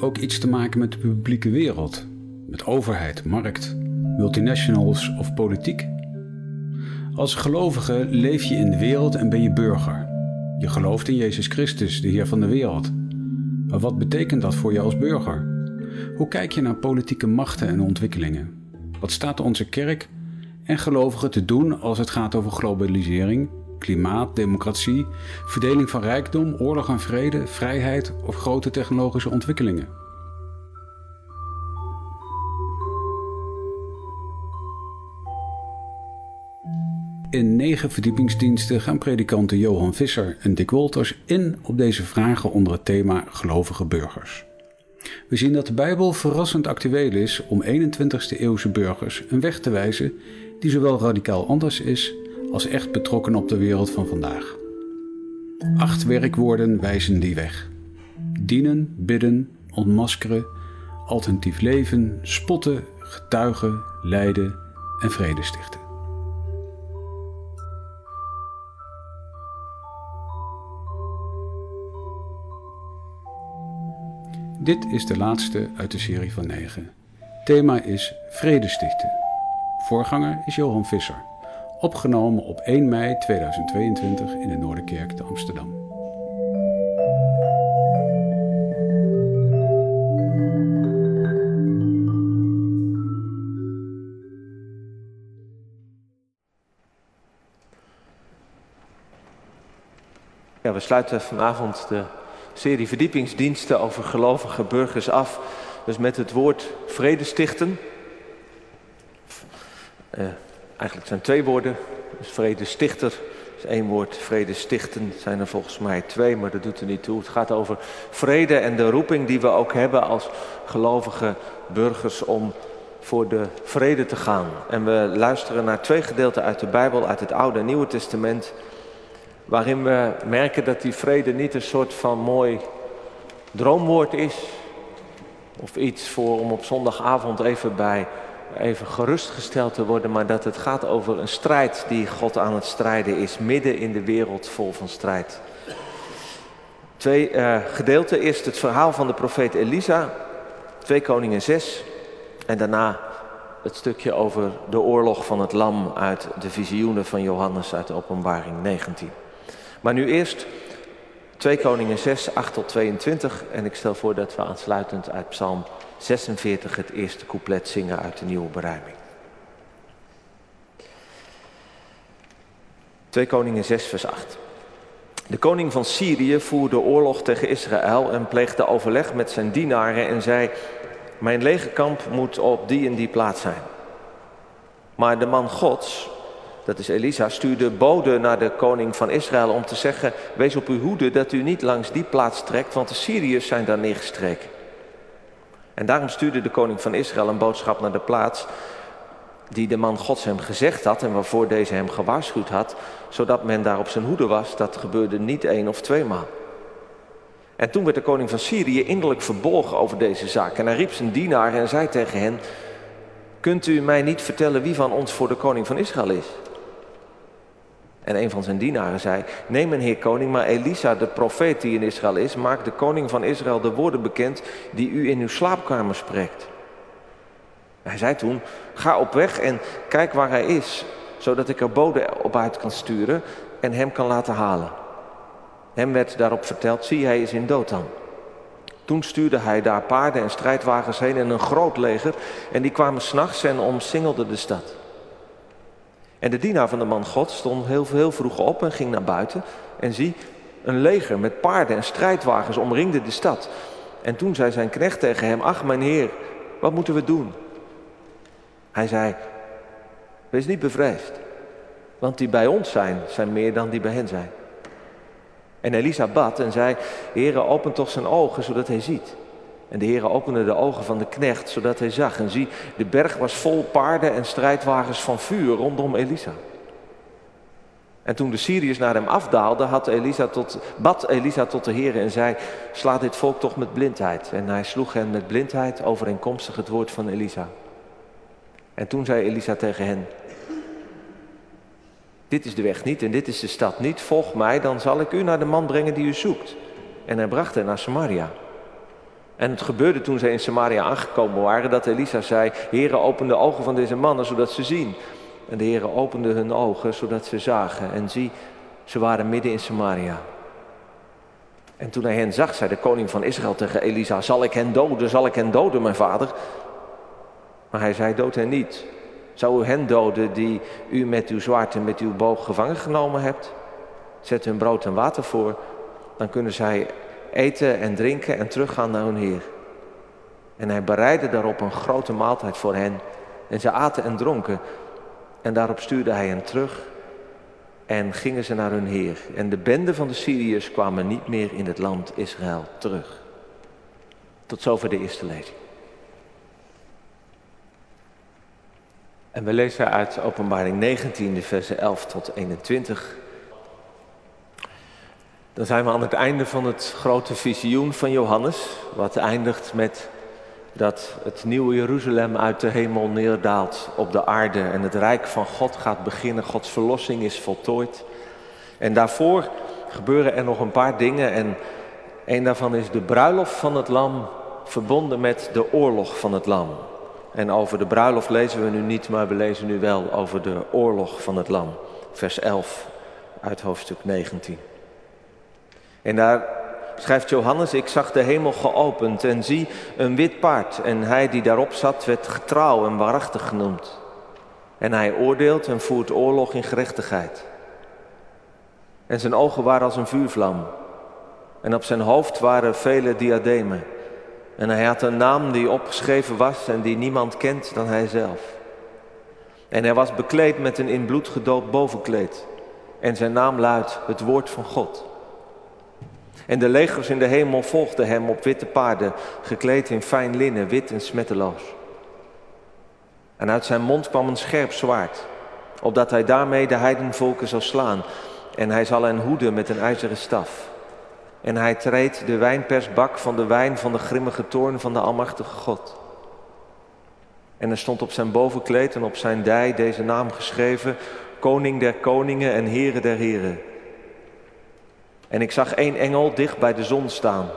Ook iets te maken met de publieke wereld? Met overheid, markt, multinationals of politiek? Als gelovige leef je in de wereld en ben je burger. Je gelooft in Jezus Christus, de Heer van de wereld. Maar wat betekent dat voor je als burger? Hoe kijk je naar politieke machten en ontwikkelingen? Wat staat onze kerk en gelovigen te doen als het gaat over globalisering, klimaat, democratie, verdeling van rijkdom, oorlog en vrede, vrijheid of grote technologische ontwikkelingen? In negen verdiepingsdiensten gaan predikanten Johan Visser en Dick Wolters in op deze vragen onder het thema gelovige burgers. We zien dat de Bijbel verrassend actueel is om 21ste eeuwse burgers een weg te wijzen die zowel radicaal anders is als echt betrokken op de wereld van vandaag. Acht werkwoorden wijzen die weg: dienen, bidden, ontmaskeren, alternatief leven, spotten, getuigen, lijden en vrede stichten. Dit is de laatste uit de serie van negen. Thema is Vrede stichten. Voorganger is Johan Visser. Opgenomen op 1 mei 2022 in de Noorderkerk te Amsterdam. Ja, we sluiten vanavond de serie verdiepingsdiensten over gelovige burgers af. Dus met het woord vrede stichten. Uh, eigenlijk zijn twee woorden. Dus vrede stichter is één woord. Vrede stichten zijn er volgens mij twee, maar dat doet er niet toe. Het gaat over vrede en de roeping die we ook hebben als gelovige burgers om voor de vrede te gaan. En we luisteren naar twee gedeelten uit de Bijbel, uit het Oude en Nieuwe Testament waarin we merken dat die vrede niet een soort van mooi droomwoord is. Of iets voor om op zondagavond even bij even gerustgesteld te worden, maar dat het gaat over een strijd die God aan het strijden is, midden in de wereld vol van strijd. Twee uh, gedeelten. Eerst het verhaal van de profeet Elisa, 2 Koningen 6. En daarna het stukje over de oorlog van het lam uit de visioenen van Johannes uit de openbaring 19. Maar nu eerst 2 Koningen 6, 8 tot 22. En ik stel voor dat we aansluitend uit Psalm 46 het eerste couplet zingen uit de nieuwe beruiming. 2 Koningen 6, vers 8. De koning van Syrië voerde oorlog tegen Israël en pleegde overleg met zijn dienaren en zei: Mijn legerkamp moet op die en die plaats zijn. Maar de man Gods, dat is Elisa, stuurde bode naar de koning van Israël om te zeggen: Wees op uw hoede dat u niet langs die plaats trekt, want de Syriërs zijn daar neergestreken. En daarom stuurde de koning van Israël een boodschap naar de plaats die de man Gods hem gezegd had en waarvoor deze hem gewaarschuwd had, zodat men daar op zijn hoede was. Dat gebeurde niet één of tweemaal. En toen werd de koning van Syrië innerlijk verbolgen over deze zaak. En hij riep zijn dienaren en zei tegen hen: Kunt u mij niet vertellen wie van ons voor de koning van Israël is? En een van zijn dienaren zei: Neem mijn heer koning, maar Elisa, de profeet die in Israël is, maakt de koning van Israël de woorden bekend die u in uw slaapkamer spreekt. Hij zei toen: Ga op weg en kijk waar hij is, zodat ik er bode op uit kan sturen en hem kan laten halen. Hem werd daarop verteld: Zie, hij is in Dothan. Toen stuurde hij daar paarden en strijdwagens heen en een groot leger, en die kwamen s'nachts en omsingelden de stad. En de dienaar van de man God stond heel, heel vroeg op en ging naar buiten. En zie, een leger met paarden en strijdwagens omringde de stad. En toen zei zijn knecht tegen hem, ach mijn heer, wat moeten we doen? Hij zei, wees niet bevreesd, want die bij ons zijn, zijn meer dan die bij hen zijn. En Elisa bad en zei, Heere, open toch zijn ogen, zodat hij ziet. En de Heere opende de ogen van de knecht, zodat hij zag. En zie, de berg was vol paarden en strijdwagens van vuur rondom Elisa. En toen de Syriërs naar hem afdaalden, had Elisa tot, bad Elisa tot de Heer en zei, sla dit volk toch met blindheid. En hij sloeg hen met blindheid overeenkomstig het woord van Elisa. En toen zei Elisa tegen hen, dit is de weg niet en dit is de stad niet, volg mij, dan zal ik u naar de man brengen die u zoekt. En hij bracht hen naar Samaria. En het gebeurde toen ze in Samaria aangekomen waren dat Elisa zei: Heere, open de ogen van deze mannen zodat ze zien. En de Heere opende hun ogen zodat ze zagen. En zie, ze waren midden in Samaria. En toen hij hen zag, zei de koning van Israël tegen Elisa: Zal ik hen doden? Zal ik hen doden, mijn vader? Maar hij zei: Dood hen niet. Zou u hen doden die u met uw zwaard en met uw boog gevangen genomen hebt? Zet hun brood en water voor, dan kunnen zij eten en drinken en teruggaan naar hun Heer. En hij bereidde daarop een grote maaltijd voor hen. En ze aten en dronken. En daarop stuurde hij hen terug. En gingen ze naar hun Heer. En de bende van de Syriërs kwamen niet meer in het land Israël terug. Tot zover de eerste lezing. En we lezen uit Openbaring 19, versen 11 tot 21. Dan zijn we aan het einde van het grote visioen van Johannes, wat eindigt met dat het nieuwe Jeruzalem uit de hemel neerdaalt op de aarde en het rijk van God gaat beginnen. Gods verlossing is voltooid. En daarvoor gebeuren er nog een paar dingen en een daarvan is de bruiloft van het lam verbonden met de oorlog van het lam. En over de bruiloft lezen we nu niet, maar we lezen nu wel over de oorlog van het lam. Vers 11 uit hoofdstuk 19. En daar schrijft Johannes, ik zag de hemel geopend en zie een wit paard. En hij die daarop zat werd getrouw en waarachtig genoemd. En hij oordeelt en voert oorlog in gerechtigheid. En zijn ogen waren als een vuurvlam. En op zijn hoofd waren vele diademen. En hij had een naam die opgeschreven was en die niemand kent dan hij zelf. En hij was bekleed met een in bloed gedoopt bovenkleed. En zijn naam luidt het woord van God. En de legers in de hemel volgden hem op witte paarden, gekleed in fijn linnen, wit en smetteloos. En uit zijn mond kwam een scherp zwaard, opdat hij daarmee de heidenvolken zou slaan. En hij zal hen hoeden met een ijzeren staf. En hij treedt de wijnpersbak van de wijn van de grimmige toorn van de Almachtige God. En er stond op zijn bovenkleed en op zijn dij deze naam geschreven: Koning der koningen en Heren der heren. En ik zag één engel dicht bij de zon staan.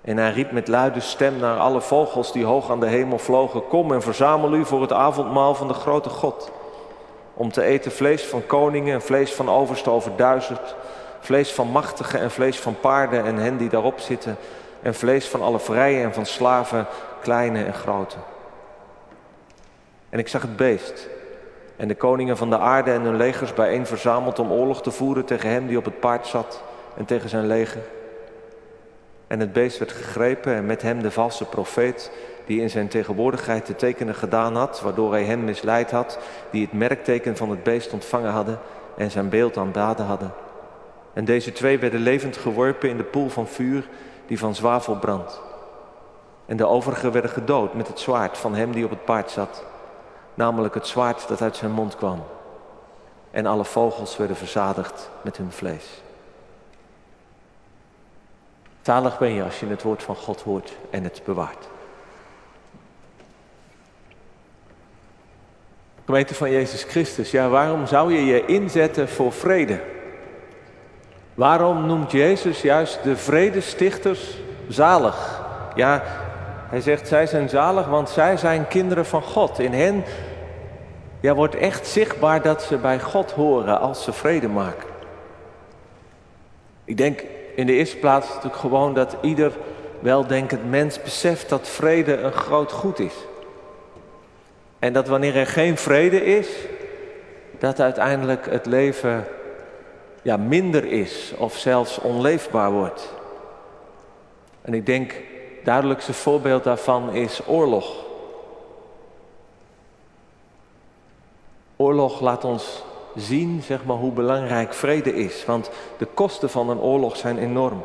En hij riep met luide stem naar alle vogels die hoog aan de hemel vlogen: Kom en verzamel u voor het avondmaal van de grote God. Om te eten vlees van koningen en vlees van overste over duizend, vlees van machtigen en vlees van paarden en hen die daarop zitten, en vlees van alle vrije en van slaven, kleine en grote. En ik zag het beest en de koningen van de aarde en hun legers bijeen verzameld om oorlog te voeren tegen hem die op het paard zat en tegen zijn leger. En het beest werd gegrepen en met hem de valse profeet die in zijn tegenwoordigheid de tekenen gedaan had, waardoor hij hen misleid had, die het merkteken van het beest ontvangen hadden en zijn beeld aanbaden hadden. En deze twee werden levend geworpen in de poel van vuur die van zwavel brandt. En de overigen werden gedood met het zwaard van hem die op het paard zat namelijk het zwaard dat uit zijn mond kwam. En alle vogels werden verzadigd met hun vlees. Talig ben je als je het woord van God hoort en het bewaart. Gemeente van Jezus Christus, ja, waarom zou je je inzetten voor vrede? Waarom noemt Jezus juist de vredestichters zalig? Ja, hij zegt, zij zijn zalig, want zij zijn kinderen van God. In hen ja, wordt echt zichtbaar dat ze bij God horen als ze vrede maken. Ik denk in de eerste plaats natuurlijk gewoon dat ieder weldenkend mens beseft dat vrede een groot goed is. En dat wanneer er geen vrede is, dat uiteindelijk het leven ja, minder is of zelfs onleefbaar wordt. En ik denk duidelijkste voorbeeld daarvan is oorlog. Oorlog laat ons zien zeg maar, hoe belangrijk vrede is, want de kosten van een oorlog zijn enorm.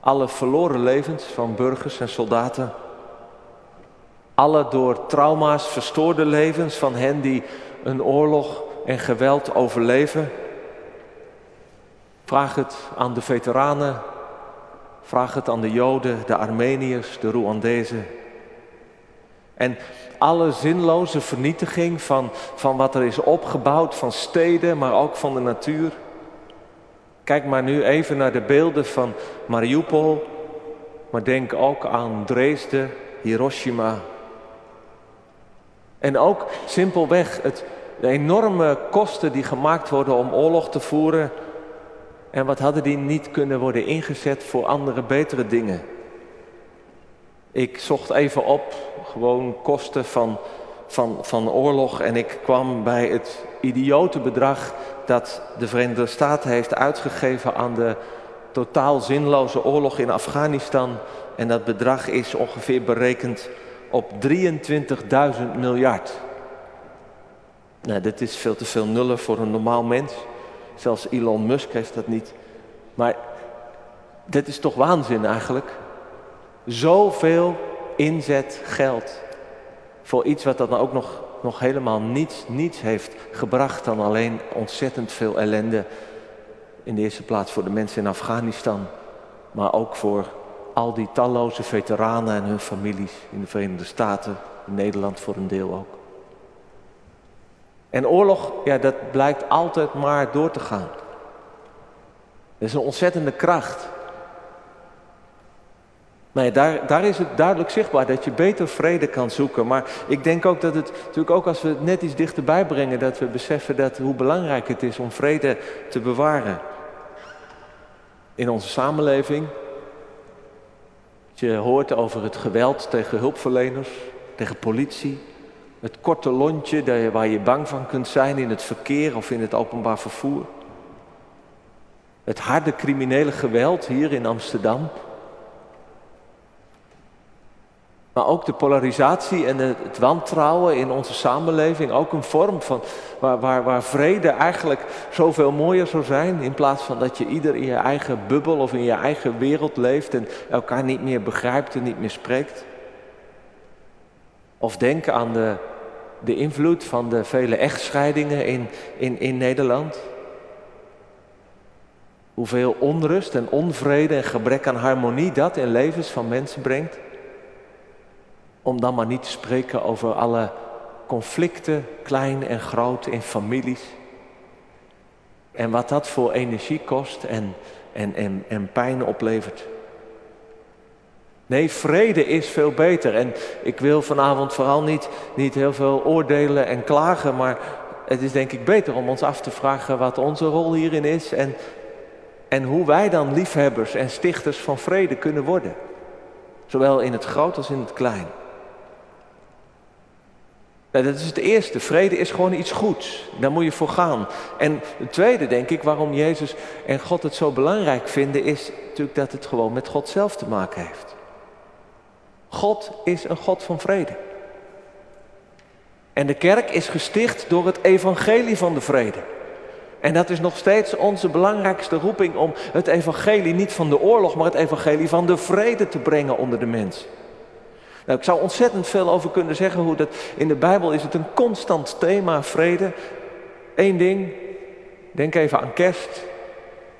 Alle verloren levens van burgers en soldaten, alle door trauma's verstoorde levens van hen die een oorlog en geweld overleven. Vraag het aan de veteranen Vraag het aan de Joden, de Armeniërs, de Rwandezen. En alle zinloze vernietiging van, van wat er is opgebouwd, van steden, maar ook van de natuur. Kijk maar nu even naar de beelden van Mariupol, Maar denk ook aan Dresden, Hiroshima. En ook simpelweg het, de enorme kosten die gemaakt worden om oorlog te voeren. En wat hadden die niet kunnen worden ingezet voor andere betere dingen? Ik zocht even op, gewoon kosten van, van, van oorlog. En ik kwam bij het idiote bedrag dat de Verenigde Staten heeft uitgegeven aan de totaal zinloze oorlog in Afghanistan. En dat bedrag is ongeveer berekend op 23.000 miljard. Nou, dit is veel te veel nullen voor een normaal mens. Zelfs Elon Musk heeft dat niet. Maar dit is toch waanzin eigenlijk? Zoveel inzet geld voor iets wat dan ook nog, nog helemaal niets, niets heeft gebracht dan alleen ontzettend veel ellende. In de eerste plaats voor de mensen in Afghanistan, maar ook voor al die talloze veteranen en hun families in de Verenigde Staten, in Nederland voor een deel ook. En oorlog, ja, dat blijkt altijd maar door te gaan. Er is een ontzettende kracht. Nee, daar, daar is het duidelijk zichtbaar dat je beter vrede kan zoeken. Maar ik denk ook dat het, natuurlijk ook als we het net iets dichterbij brengen, dat we beseffen dat, hoe belangrijk het is om vrede te bewaren. In onze samenleving. Je hoort over het geweld tegen hulpverleners, tegen politie. Het korte lontje waar je bang van kunt zijn in het verkeer of in het openbaar vervoer. Het harde criminele geweld hier in Amsterdam. Maar ook de polarisatie en het wantrouwen in onze samenleving. Ook een vorm van waar, waar, waar vrede eigenlijk zoveel mooier zou zijn. In plaats van dat je ieder in je eigen bubbel of in je eigen wereld leeft en elkaar niet meer begrijpt en niet meer spreekt. Of denk aan de, de invloed van de vele echtscheidingen in, in, in Nederland. Hoeveel onrust en onvrede en gebrek aan harmonie dat in levens van mensen brengt. Om dan maar niet te spreken over alle conflicten, klein en groot, in families. En wat dat voor energie kost en, en, en, en pijn oplevert. Nee, vrede is veel beter. En ik wil vanavond vooral niet, niet heel veel oordelen en klagen, maar het is denk ik beter om ons af te vragen wat onze rol hierin is en, en hoe wij dan liefhebbers en stichters van vrede kunnen worden. Zowel in het groot als in het klein. Nou, dat is het eerste. Vrede is gewoon iets goeds. Daar moet je voor gaan. En het tweede, denk ik, waarom Jezus en God het zo belangrijk vinden, is natuurlijk dat het gewoon met God zelf te maken heeft. God is een God van vrede. En de kerk is gesticht door het evangelie van de vrede. En dat is nog steeds onze belangrijkste roeping om het evangelie niet van de oorlog, maar het evangelie van de vrede te brengen onder de mens. Nou, ik zou ontzettend veel over kunnen zeggen hoe dat in de Bijbel is het een constant thema vrede. Eén ding, denk even aan kerst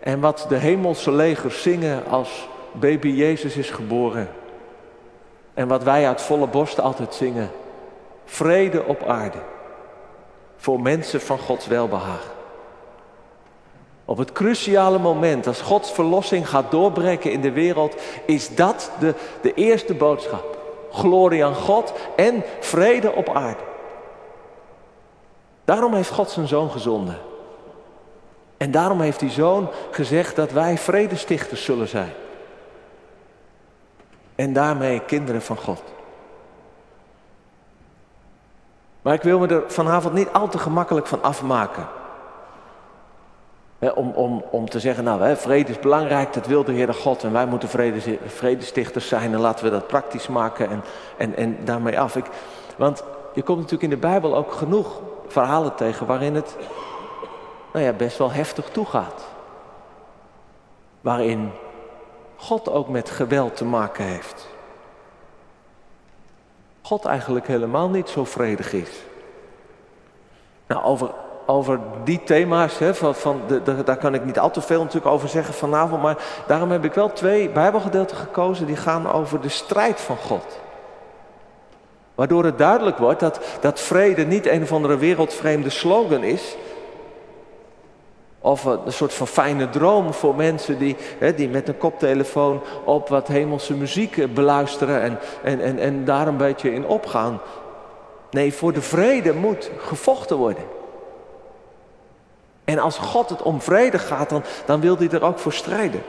en wat de hemelse legers zingen als baby Jezus is geboren. En wat wij uit volle borst altijd zingen. Vrede op aarde. Voor mensen van Gods welbehagen. Op het cruciale moment, als Gods verlossing gaat doorbreken in de wereld, is dat de, de eerste boodschap. Glorie aan God en vrede op aarde. Daarom heeft God zijn zoon gezonden. En daarom heeft die zoon gezegd dat wij vredestichters zullen zijn. En daarmee kinderen van God. Maar ik wil me er vanavond niet al te gemakkelijk van afmaken. om, om, om te zeggen, nou, vrede is belangrijk, dat wil de Heere God en wij moeten vrede, vredestichters zijn en laten we dat praktisch maken en, en, en daarmee af. Ik, want je komt natuurlijk in de Bijbel ook genoeg verhalen tegen waarin het nou ja, best wel heftig toegaat. Waarin God ook met geweld te maken heeft. God eigenlijk helemaal niet zo vredig is. Nou, over, over die thema's, hè, van, van de, daar kan ik niet al te veel natuurlijk over zeggen vanavond, maar daarom heb ik wel twee Bijbelgedeelten gekozen die gaan over de strijd van God. Waardoor het duidelijk wordt dat, dat vrede niet een of andere wereldvreemde slogan is, Of een soort van fijne droom voor mensen die, hè, die met een koptelefoon op wat hemelse muziek beluisteren en, en, en, en daar een beetje in opgaan. Nee, voor de vrede moet gevochten worden. En als God het om vrede gaat, dan, dan wil hij er ook voor strijden.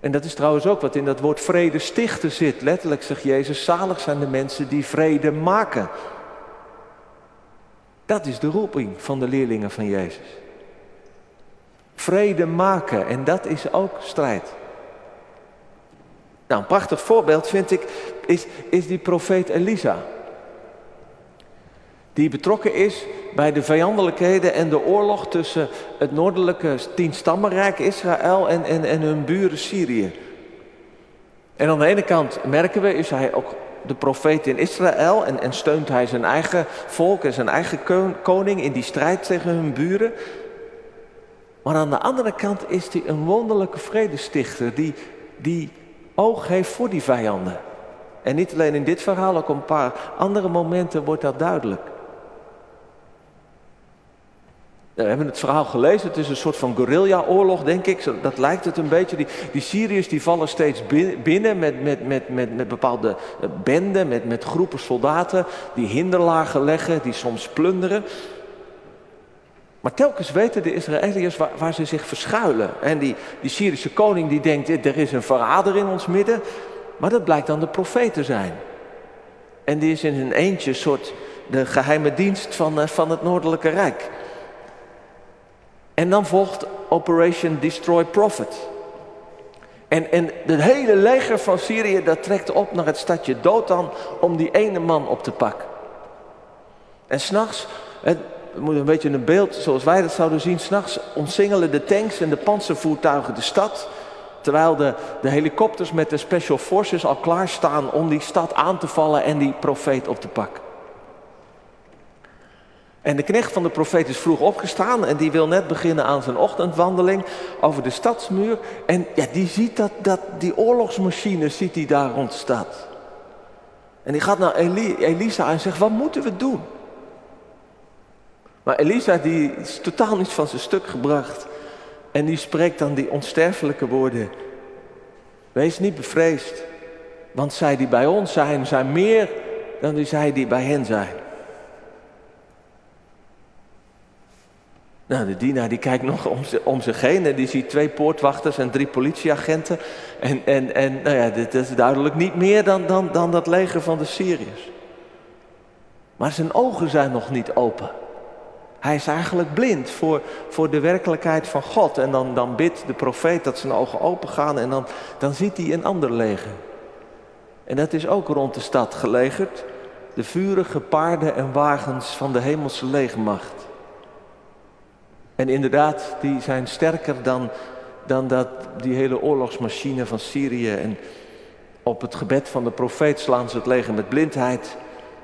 En dat is trouwens ook wat in dat woord vrede stichten zit. Letterlijk zegt Jezus, zalig zijn de mensen die vrede maken. Dat is de roeping van de leerlingen van Jezus. Vrede maken en dat is ook strijd. Nou, een prachtig voorbeeld vind ik is, is die profeet Elisa. Die betrokken is bij de vijandelijkheden en de oorlog tussen het noordelijke tienstammenrijk Israël en, en, en hun buren Syrië. En aan de ene kant merken we, is hij ook de profeet in Israël en, en steunt hij zijn eigen volk en zijn eigen koning in die strijd tegen hun buren. Maar aan de andere kant is hij een wonderlijke vredestichter die, die oog heeft voor die vijanden. En niet alleen in dit verhaal, ook op een paar andere momenten wordt dat duidelijk. We hebben het verhaal gelezen, het is een soort van guerrilla-oorlog, denk ik. Dat lijkt het een beetje. Die, die Syriërs die vallen steeds binnen met, met, met, met, met bepaalde eh, benden, met, met groepen soldaten, die hinderlagen leggen, die soms plunderen. Maar telkens weten de Israëliërs waar, waar, ze zich verschuilen. En die, die Syrische koning die denkt, er is een verrader in ons midden. Maar dat blijkt dan de profeet te zijn. En die is in een eentje een soort de geheime dienst van, eh, van het Noordelijke Rijk. En dan volgt Operation Destroy Prophet. En, en het hele leger van Syrië dat trekt op naar het stadje Dothan om die ene man op te pakken. En s'nachts, we moeten een beetje een beeld zoals wij dat zouden zien, s'nachts omsingelen de tanks en de panzervoertuigen de stad. Terwijl de, de helikopters met de special forces al klaarstaan om die stad aan te vallen en die profeet op te pakken. En de knecht van de profeet is vroeg opgestaan en die wil net beginnen aan zijn ochtendwandeling over de stadsmuur. En ja, die ziet dat, dat die oorlogsmachine ziet die daar rond staat. En die gaat naar Elisa en zegt, wat moeten we doen? Maar Elisa die is totaal niet van zijn stuk gebracht. En die spreekt dan die onsterfelijke woorden. Wees niet bevreesd, want zij die bij ons zijn, zijn meer dan die zij die bij hen zijn. Nou, de dienaar die kijkt nog om, om zich heen en die ziet twee poortwachters en drie politieagenten. En, en, en nou ja, dit is duidelijk niet meer dan, dan, dan dat leger van de Syriërs. Maar zijn ogen zijn nog niet open. Hij is eigenlijk blind voor, voor de werkelijkheid van God. En dan, dan bidt de profeet dat zijn ogen open gaan en dan, dan ziet hij een ander leger. En dat is ook rond de stad gelegerd. De vurige paarden en wagens van de hemelse legermacht. En inderdaad, die zijn sterker dan, dan dat, die hele oorlogsmachine van Syrië. En op het gebed van de profeet slaan ze het leger met blindheid.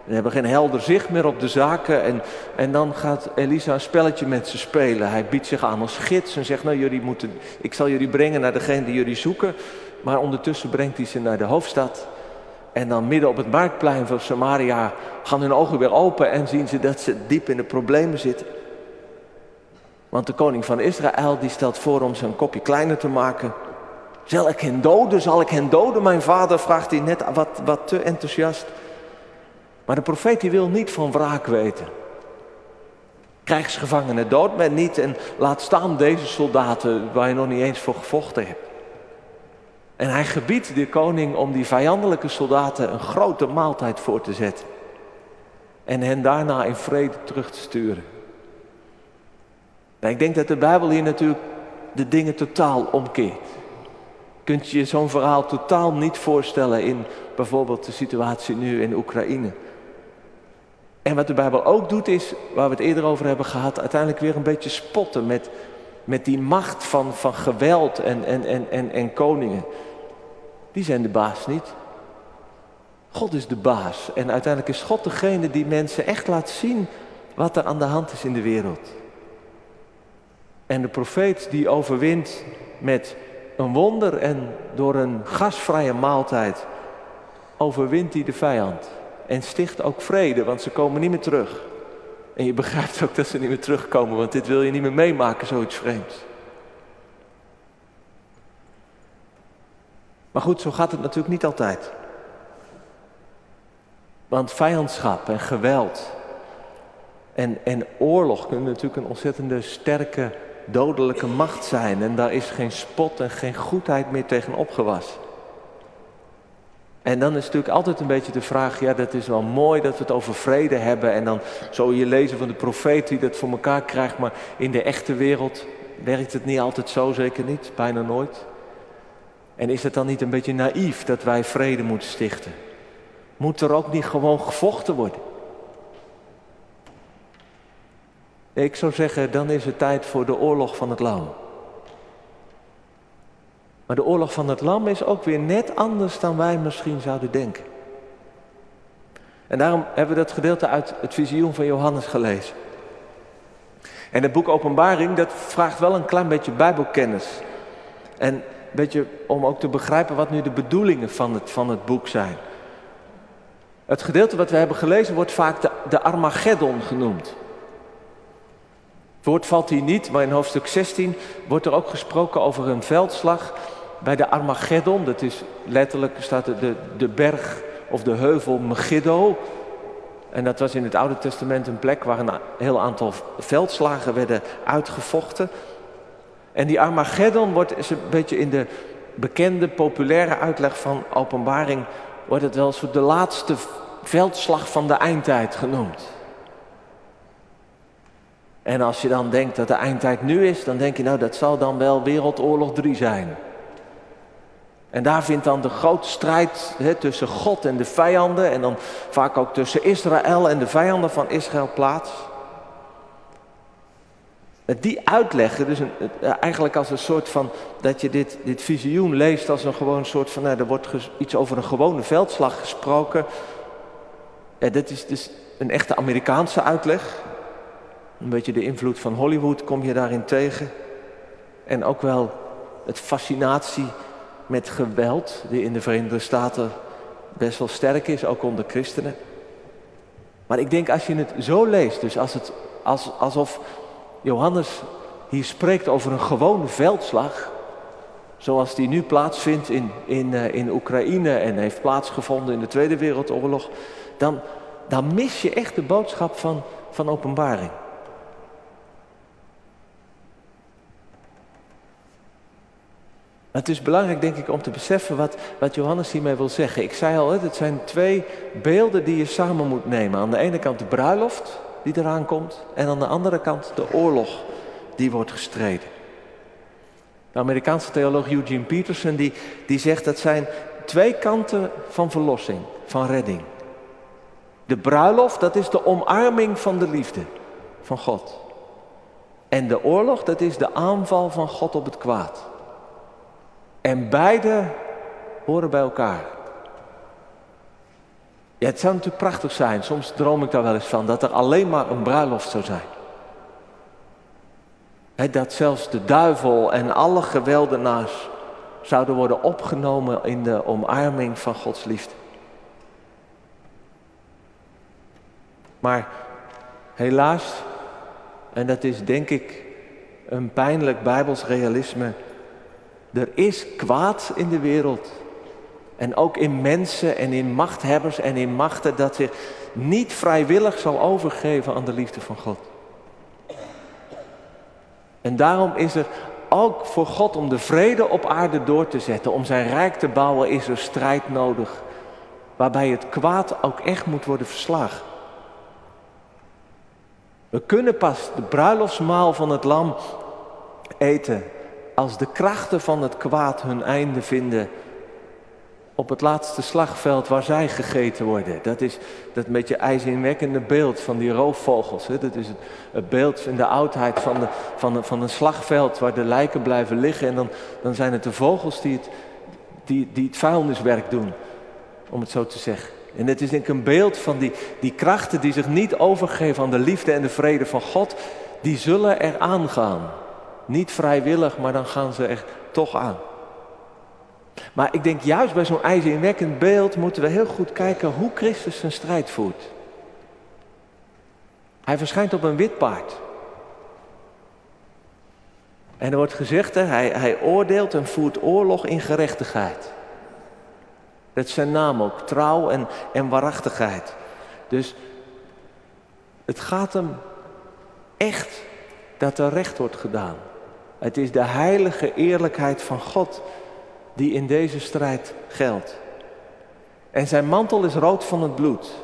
Ze hebben geen helder zicht meer op de zaken. En, en dan gaat Elisa een spelletje met ze spelen. Hij biedt zich aan als gids en zegt, nou jullie moeten, ik zal jullie brengen naar degene die jullie zoeken. Maar ondertussen brengt hij ze naar de hoofdstad. En dan midden op het marktplein van Samaria gaan hun ogen weer open en zien ze dat ze diep in de problemen zitten. Want de koning van Israël die stelt voor om zijn kopje kleiner te maken. Zal ik hen doden? Zal ik hen doden? Mijn vader vraagt hij net wat, wat te enthousiast. Maar de profeet wil niet van wraak weten. Krijgsgevangenen dood men niet en laat staan deze soldaten waar je nog niet eens voor gevochten hebt. En hij gebiedt de koning om die vijandelijke soldaten een grote maaltijd voor te zetten. En hen daarna in vrede terug te sturen. Nou, ik denk dat de Bijbel hier natuurlijk de dingen totaal omkeert. Kunt je je zo'n verhaal totaal niet voorstellen in bijvoorbeeld de situatie nu in Oekraïne. En wat de Bijbel ook doet is, waar we het eerder over hebben gehad, uiteindelijk weer een beetje spotten met, met die macht van, van geweld en, en, en, en, en koningen. Die zijn de baas niet. God is de baas. En uiteindelijk is God degene die mensen echt laat zien wat er aan de hand is in de wereld. En de profeet die overwint met een wonder en door een gasvrije maaltijd overwint hij de vijand. En sticht ook vrede, want ze komen niet meer terug. En je begrijpt ook dat ze niet meer terugkomen, want dit wil je niet meer meemaken, zoiets vreemds. Maar goed, zo gaat het natuurlijk niet altijd. Want vijandschap en geweld en, en oorlog kunnen natuurlijk een ontzettende sterke dodelijke macht zijn. En daar is geen spot en geen goedheid meer tegen opgewassen. En dan is natuurlijk altijd een beetje de vraag, ja dat is wel mooi dat we het over vrede hebben. En dan zou je lezen van de profeet die dat voor elkaar krijgt. Maar in de echte wereld werkt het niet altijd zo, zeker niet, bijna nooit. En is het dan niet een beetje naïef dat wij vrede moeten stichten? Moet er ook niet gewoon gevochten worden? Ik zou zeggen, dan is het tijd voor de oorlog van het lam. Maar de oorlog van het lam is ook weer net anders dan wij misschien zouden denken. En daarom hebben we dat gedeelte uit het visioen van Johannes gelezen. En het boek Openbaring, dat vraagt wel een klein beetje bijbelkennis. En een beetje om ook te begrijpen wat nu de bedoelingen van het, van het boek zijn. Het gedeelte wat we hebben gelezen wordt vaak de, de Armageddon genoemd. Woord valt hier niet, maar in hoofdstuk 16 wordt er ook gesproken over een veldslag bij de Armageddon. Dat is letterlijk staat de, de, berg of de heuvel Megiddo. En dat was in het Oude Testament een plek waar een heel aantal veldslagen werden uitgevochten. En die Armageddon wordt een beetje in de bekende, populaire uitleg van openbaring, wordt het wel eens de laatste veldslag van de eindtijd genoemd. En als je dan denkt dat de eindtijd nu is, dan denk je nou dat zal dan wel Wereldoorlog 3 zijn. En daar vindt dan de grote strijd tussen God en de vijanden en dan vaak ook tussen Israël en de vijanden van Israël plaats. Die uitleggen, dus een, eigenlijk als een soort van, dat je dit, dit visioen leest als een gewoon soort van, nou, er wordt iets over een gewone veldslag gesproken. Dat is dus een echte Amerikaanse uitleg. Een beetje de invloed van Hollywood kom je daarin tegen. En ook wel het fascinatie met geweld, die in de Verenigde Staten best wel sterk is, ook onder christenen. Maar ik denk als je het zo leest, dus als het, als, alsof Johannes hier spreekt over een gewone veldslag, zoals die nu plaatsvindt in, in, uh, in Oekraïne en heeft plaatsgevonden in de Tweede Wereldoorlog, dan, dan mis je echt de boodschap van, van openbaring. Het is belangrijk, denk ik, om te beseffen wat, wat Johannes hiermee wil zeggen. Ik zei al, het zijn twee beelden die je samen moet nemen. Aan de ene kant de bruiloft die eraan komt en aan de andere kant de oorlog die wordt gestreden. De Amerikaanse theoloog Eugene Peterson die, die zegt dat zijn twee kanten van verlossing, van redding. De bruiloft, dat is de omarming van de liefde van God. En de oorlog, dat is de aanval van God op het kwaad. En beide horen bij elkaar. Ja, het zou natuurlijk prachtig zijn, soms droom ik daar wel eens van, dat er alleen maar een bruiloft zou zijn. dat zelfs de duivel en alle geweldenaars zouden worden opgenomen in de omarming van Gods liefde. Maar helaas, en dat is denk ik een pijnlijk bijbels realisme, er is kwaad in de wereld. En ook in mensen en in machthebbers en in machten dat zich niet vrijwillig zal overgeven aan de liefde van God. En daarom is er ook voor God om de vrede op aarde door te zetten, om zijn rijk te bouwen, is er strijd nodig. Waarbij het kwaad ook echt moet worden verslagen. We kunnen pas de bruiloftsmaal van het lam eten als de krachten van het kwaad hun einde vinden op het laatste slagveld waar zij gegeten worden. Dat is dat beetje ijzingwekkende beeld van die roofvogels. Hè? Dat is het, beeld in de oudheid van, de, van, van een slagveld waar de lijken blijven liggen. En dan, dan zijn het de vogels die het, die, die het vuilniswerk doen, om het zo te zeggen. En het is denk ik een beeld van die, die krachten die zich niet overgeven aan de liefde en de vrede van God. Die zullen er aangaan. Niet vrijwillig, maar dan gaan ze er toch aan. Maar ik denk juist bij zo'n ijzingwekkend beeld moeten we heel goed kijken hoe Christus zijn strijd voert. Hij verschijnt op een wit paard. En er wordt gezegd, hè, hij, hij oordeelt en voert oorlog in gerechtigheid. Dat is zijn naam ook, trouw en, en waarachtigheid. Dus het gaat hem echt dat er recht wordt gedaan. Het is de heilige eerlijkheid van God die in deze strijd geldt. En zijn mantel is rood van het bloed.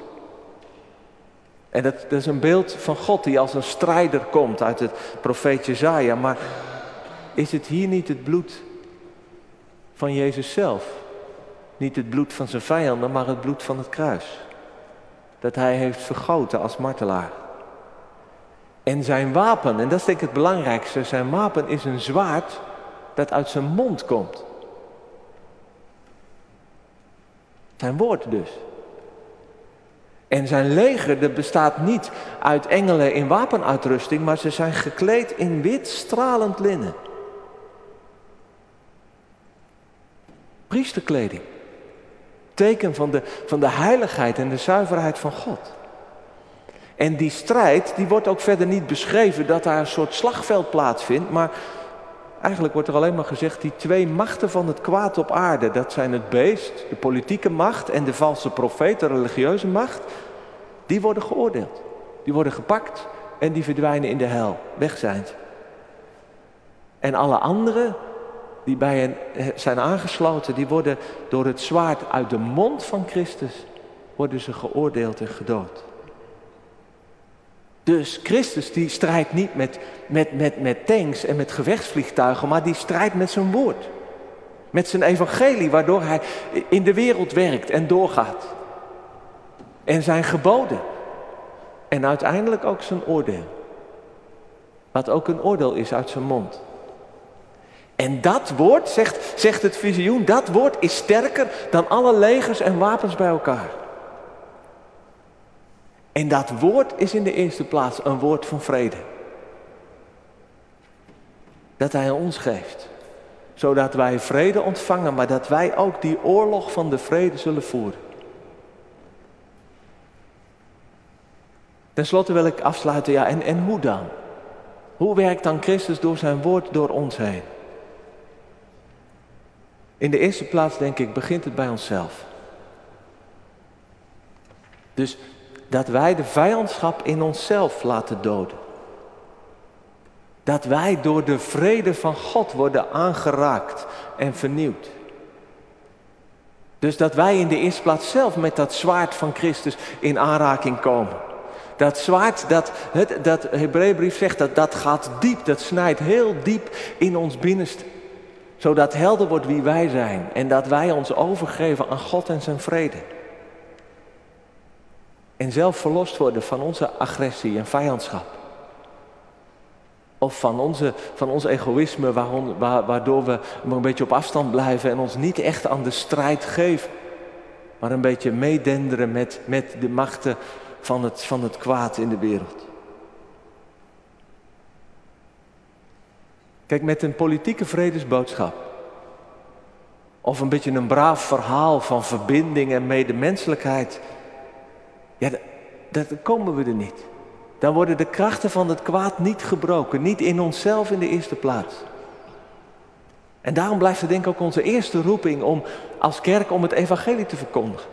En dat, dat, is een beeld van God die als een strijder komt uit het profeet Jezaja. Maar is het hier niet het bloed van Jezus zelf? Niet het bloed van zijn vijanden, maar het bloed van het kruis. Dat hij heeft vergoten als martelaar. En zijn wapen, en dat is denk ik het belangrijkste, zijn wapen is een zwaard dat uit zijn mond komt. Zijn woord dus. En zijn leger dat bestaat niet uit engelen in wapenuitrusting, maar ze zijn gekleed in wit stralend linnen. Priesterkleding. Teken van de, van de heiligheid en de zuiverheid van God. En die strijd, die wordt ook verder niet beschreven dat daar een soort slagveld plaatsvindt, maar eigenlijk wordt er alleen maar gezegd, die twee machten van het kwaad op aarde, dat zijn het beest, de politieke macht en de valse profeet, de religieuze macht, die worden geoordeeld. Die worden gepakt en die verdwijnen in de hel, weg zijn. En alle anderen die bij hen zijn aangesloten, die worden door het zwaard uit de mond van Christus, worden ze geoordeeld en gedood. Dus Christus die strijdt niet met, met, met, met tanks en met gevechtsvliegtuigen, maar die strijdt met zijn woord. Met zijn evangelie, waardoor hij in de wereld werkt en doorgaat. En zijn geboden. En uiteindelijk ook zijn oordeel. Wat ook een oordeel is uit zijn mond. En dat woord, zegt, zegt het visioen, dat woord is sterker dan alle legers en wapens bij elkaar. En dat woord is in de eerste plaats een woord van vrede. Dat Hij ons geeft. Zodat wij vrede ontvangen, maar dat wij ook die oorlog van de vrede zullen voeren. Ten slotte wil ik afsluiten, ja, en, en hoe dan? Hoe werkt dan Christus door zijn woord door ons heen? In de eerste plaats denk ik, begint het bij onszelf. Dus dat wij de vijandschap in onszelf laten doden. Dat wij door de vrede van God worden aangeraakt en vernieuwd. Dus dat wij in de eerste plaats zelf met dat zwaard van Christus in aanraking komen. Dat zwaard, dat, het, dat Hebreeënbrief zegt, dat, dat gaat diep, dat snijdt heel diep in ons binnenste. Zodat helder wordt wie wij zijn en dat wij ons overgeven aan God en zijn vrede. En zelf verlost worden van onze agressie en vijandschap. Of van, onze, van ons egoïsme, waardoor we een beetje op afstand blijven en ons niet echt aan de strijd geven. Maar een beetje meedenderen met, met de machten van het, van het kwaad in de wereld. Kijk, met een politieke vredesboodschap. Of een beetje een braaf verhaal van verbinding en medemenselijkheid ja, dat, komen we er niet. Dan worden de krachten van het kwaad niet gebroken. Niet in onszelf in de eerste plaats. En daarom blijft het denk ik ook onze eerste roeping om als kerk om het evangelie te verkondigen.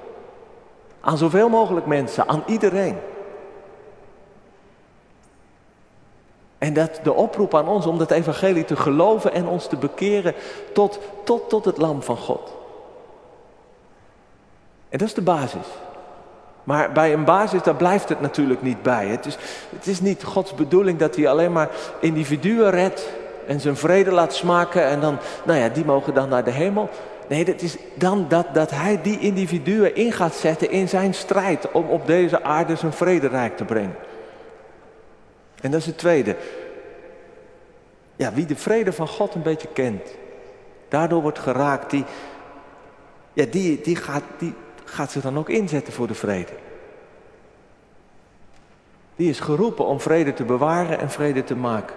Aan zoveel mogelijk mensen, aan iedereen. En dat de oproep aan ons om dat evangelie te geloven en ons te bekeren tot, tot, tot het lam van God. En dat is de basis. Maar bij een basis, daar blijft het natuurlijk niet bij. Het is, het is niet Gods bedoeling dat hij alleen maar individuen redt en zijn vrede laat smaken en dan, nou ja, die mogen dan naar de hemel. Nee, het is dan dat, dat hij die individuen in gaat zetten in zijn strijd om op deze aarde zijn vrederijk te brengen. En dat is het tweede. Ja, wie de vrede van God een beetje kent, daardoor wordt geraakt, die, ja, die, die, gaat, die, gaat zich dan ook inzetten voor de vrede. Die is geroepen om vrede te bewaren en vrede te maken.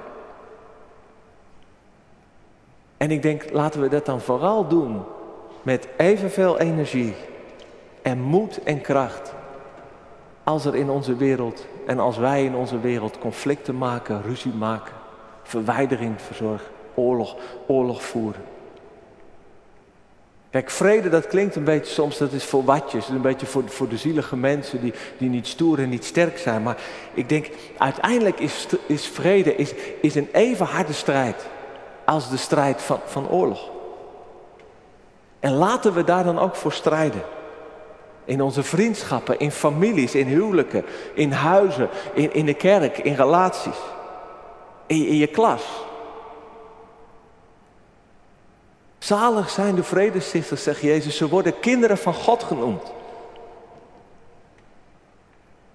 En ik denk, laten we dat dan vooral doen met evenveel energie en moed en kracht als er in onze wereld en als wij in onze wereld conflicten maken, ruzie maken, verwijdering verzorgen, oorlog, oorlog voeren. Kijk, vrede dat klinkt een beetje soms, dat is voor watjes, een beetje voor, voor de zielige mensen die, die niet stoer en niet sterk zijn. Maar ik denk, uiteindelijk is, is vrede is, is een even harde strijd als de strijd van, van oorlog. En laten we daar dan ook voor strijden. In onze vriendschappen, in families, in huwelijken, in huizen, in, in de kerk, in relaties, in, in je klas. Zalig zijn de vredestichters, zegt Jezus. Ze worden kinderen van God genoemd.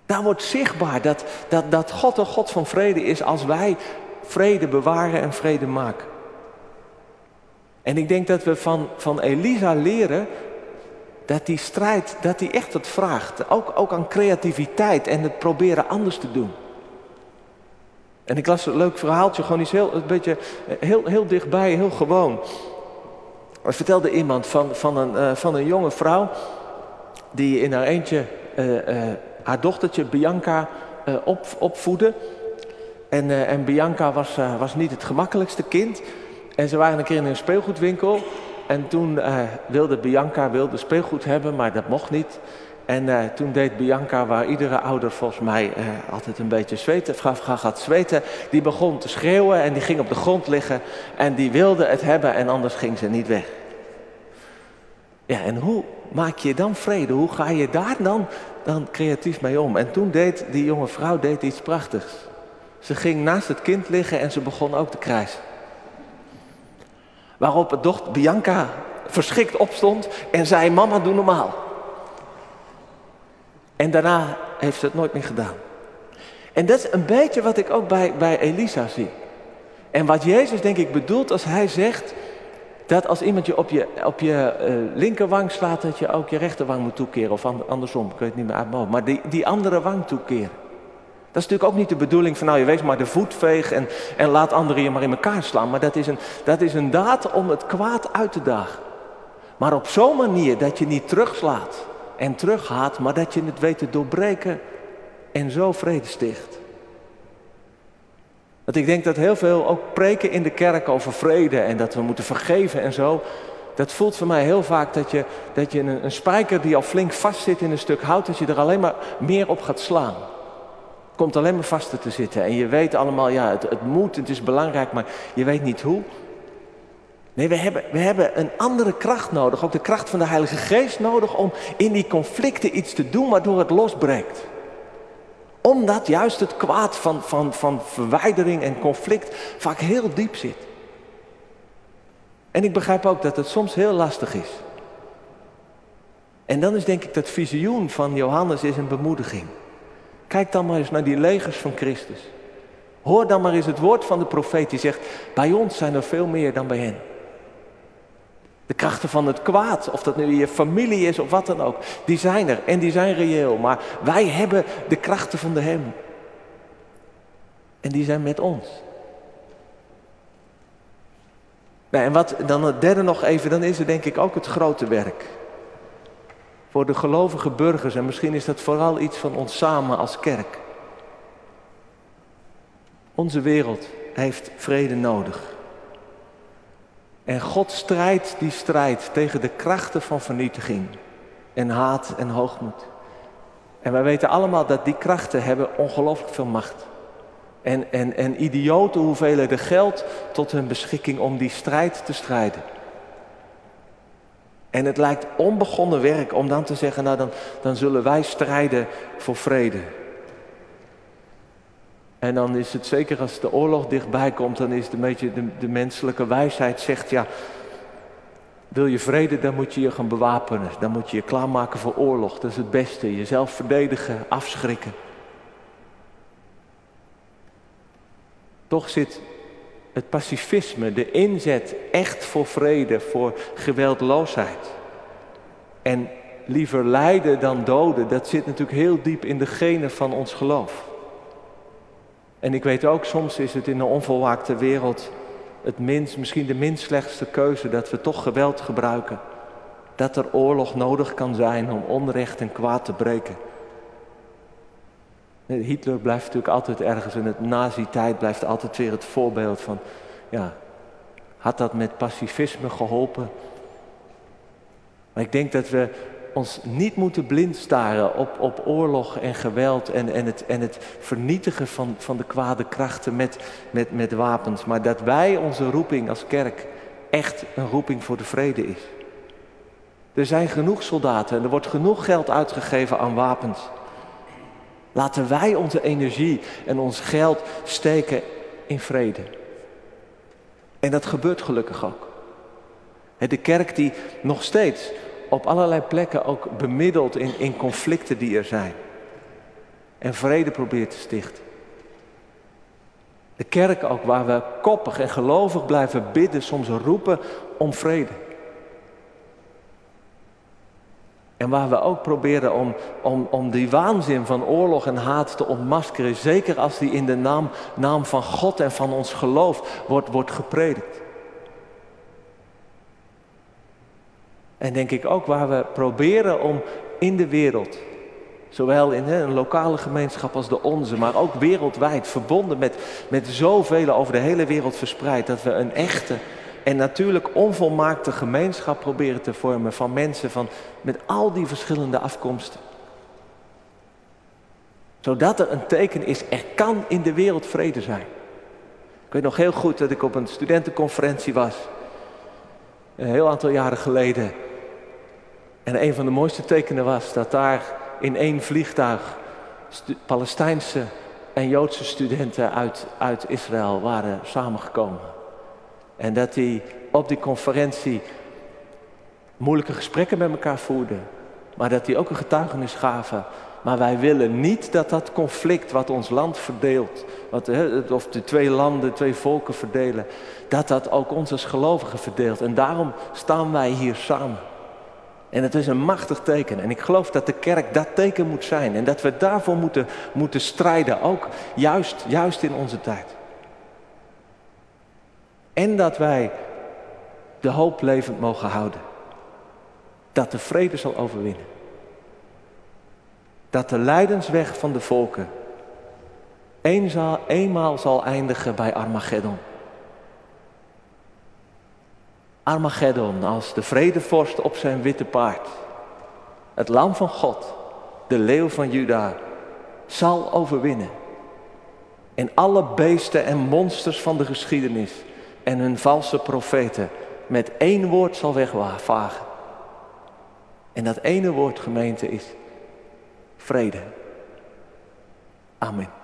Daar wordt zichtbaar dat, dat, dat God een God van vrede is als wij vrede bewaren en vrede maken. En ik denk dat we van, van Elisa leren dat die strijd, dat die echt het vraagt. Ook, ook aan creativiteit en het proberen anders te doen. En ik las een leuk verhaaltje, gewoon iets heel, een beetje, heel, heel dichtbij, heel gewoon. Er vertelde iemand van, van, een, uh, van een jonge vrouw die in haar eentje uh, uh, haar dochtertje Bianca op, opvoedde. En, en Bianca was, was niet het gemakkelijkste kind. En ze waren een keer in een speelgoedwinkel. En toen wilde Bianca wilde speelgoed hebben, maar dat mocht niet. En toen deed Bianca, waar iedere ouder volgens mij altijd een beetje zweten, gaat zweten, die begon te schreeuwen en die ging op de grond liggen en die wilde het hebben en anders ging ze niet weg. Ja, en hoe maak je dan vrede? Hoe ga je daar dan, dan creatief mee om? En toen deed die jonge vrouw deed iets prachtigs. Ze ging naast het kind liggen en ze begon ook te krijsen. Waarop het dochter Bianca verschrikt opstond en zei: Mama, doe normaal. En daarna heeft ze het nooit meer gedaan. En dat is een beetje wat ik ook bij, bij Elisa zie. En wat Jezus denk ik bedoelt als hij zegt dat als iemand je op je, op je uh, linkerwang slaat, dat je ook je rechterwang moet toekeren. Of andersom, ik weet het niet meer uit hoofd. Maar die, die andere wang toekeren. Dat is natuurlijk ook niet de bedoeling van nou je wees maar de voet veeg en, en laat anderen je maar in elkaar slaan. Maar dat is, een, dat is een daad om het kwaad uit te dagen. Maar op zo'n manier dat je niet terugslaat en terughaat, maar dat je het weet te doorbreken en zo vrede sticht. Want ik denk dat heel veel ook preken in de kerk over vrede en dat we moeten vergeven en zo. Dat voelt voor mij heel vaak dat je, dat je een, een spijker die al flink vast zit in een stuk hout, dat je er alleen maar meer op gaat slaan. Komt alleen maar vaster te zitten. En je weet allemaal, ja, het, het moet, het is belangrijk, maar je weet niet hoe. Nee, we hebben, we hebben een andere kracht nodig, ook de kracht van de Heilige Geest nodig om in die conflicten iets te doen waardoor het losbreekt omdat juist het kwaad van, van, van verwijdering en conflict vaak heel diep zit. En ik begrijp ook dat het soms heel lastig is. En dan is denk ik dat visioen van Johannes is een bemoediging. Kijk dan maar eens naar die legers van Christus. Hoor dan maar eens het woord van de profeet die zegt, bij ons zijn er veel meer dan bij hen. De krachten van het kwaad, of dat nu je familie is of wat dan ook, die zijn er en die zijn reëel. Maar wij hebben de krachten van de Hem. En die zijn met ons. Nou, en wat dan het derde nog even, dan is er denk ik ook het grote werk. Voor de gelovige burgers, en misschien is dat vooral iets van ons samen als kerk. Onze wereld heeft vrede nodig. En God strijdt die strijd tegen de krachten van vernietiging en haat en hoogmoed. En wij weten allemaal dat die krachten hebben ongelooflijk veel macht. En, en, en idiote hoeveelheden geld tot hun beschikking om die strijd te strijden. En het lijkt onbegonnen werk om dan te zeggen, nou dan, dan zullen wij strijden voor vrede. En dan is het zeker als de oorlog dichtbij komt, dan is het een beetje de, de menselijke wijsheid zegt, ja, wil je vrede, dan moet je je gaan bewapenen. Dan moet je je klaarmaken voor oorlog. Dat is het beste. Jezelf verdedigen, afschrikken. Toch zit het pacifisme, de inzet echt voor vrede, voor geweldloosheid. En liever lijden dan doden, dat zit natuurlijk heel diep in de genen van ons geloof. En ik weet ook, soms is het in een onvolwaakte wereld het minst, misschien de minst slechtste keuze dat we toch geweld gebruiken. Dat er oorlog nodig kan zijn om onrecht en kwaad te breken. Hitler blijft natuurlijk altijd ergens in het nazi-tijd blijft altijd weer het voorbeeld van, ja, had dat met pacifisme geholpen? Maar ik denk dat we ons niet moeten blind staren op, op oorlog en geweld en, en, het, en het vernietigen van, van de kwade krachten met, met, met wapens. Maar dat wij onze roeping als kerk echt een roeping voor de vrede is. Er zijn genoeg soldaten en er wordt genoeg geld uitgegeven aan wapens. Laten wij onze energie en ons geld steken in vrede. En dat gebeurt gelukkig ook. De kerk die nog steeds op allerlei plekken ook bemiddelt in, in conflicten die er zijn. En vrede probeert te stichten. De kerk ook waar we koppig en gelovig blijven bidden, soms roepen om vrede. En waar we ook proberen om, om, om die waanzin van oorlog en haat te ontmaskeren, zeker als die in de naam, naam van God en van ons geloof wordt, wordt gepredikt. En denk ik ook waar we proberen om in de wereld, zowel in een lokale gemeenschap als de onze, maar ook wereldwijd, verbonden met, met zoveel over de hele wereld verspreid, dat we een echte en natuurlijk onvolmaakte gemeenschap proberen te vormen van mensen van, met al die verschillende afkomsten. Zodat er een teken is, er kan in de wereld vrede zijn. Ik weet nog heel goed dat ik op een studentenconferentie was. Een heel aantal jaren geleden. En een van de mooiste tekenen was dat daar in één vliegtuig Palestijnse en Joodse studenten uit, uit Israël waren samengekomen. En dat die op die conferentie moeilijke gesprekken met elkaar voerden. Maar dat die ook een getuigenis gaven. Maar wij willen niet dat dat conflict wat ons land verdeelt, wat, of de twee landen, twee volken verdelen, dat dat ook ons als gelovigen verdeelt. En daarom staan wij hier samen. En het is een machtig teken. En ik geloof dat de kerk dat teken moet zijn. En dat we daarvoor moeten, moeten strijden, ook juist, juist in onze tijd. En dat wij de hoop levend mogen houden. Dat de vrede zal overwinnen. Dat de lijdensweg van de volken eenmaal zal eindigen bij Armageddon. Armageddon als de vredevorst op zijn witte paard. Het lam van God, de leeuw van Juda, zal overwinnen. En alle beesten en monsters van de geschiedenis en hun valse profeten met één woord zal wegvagen. En dat ene woord gemeente is vrede. Amen.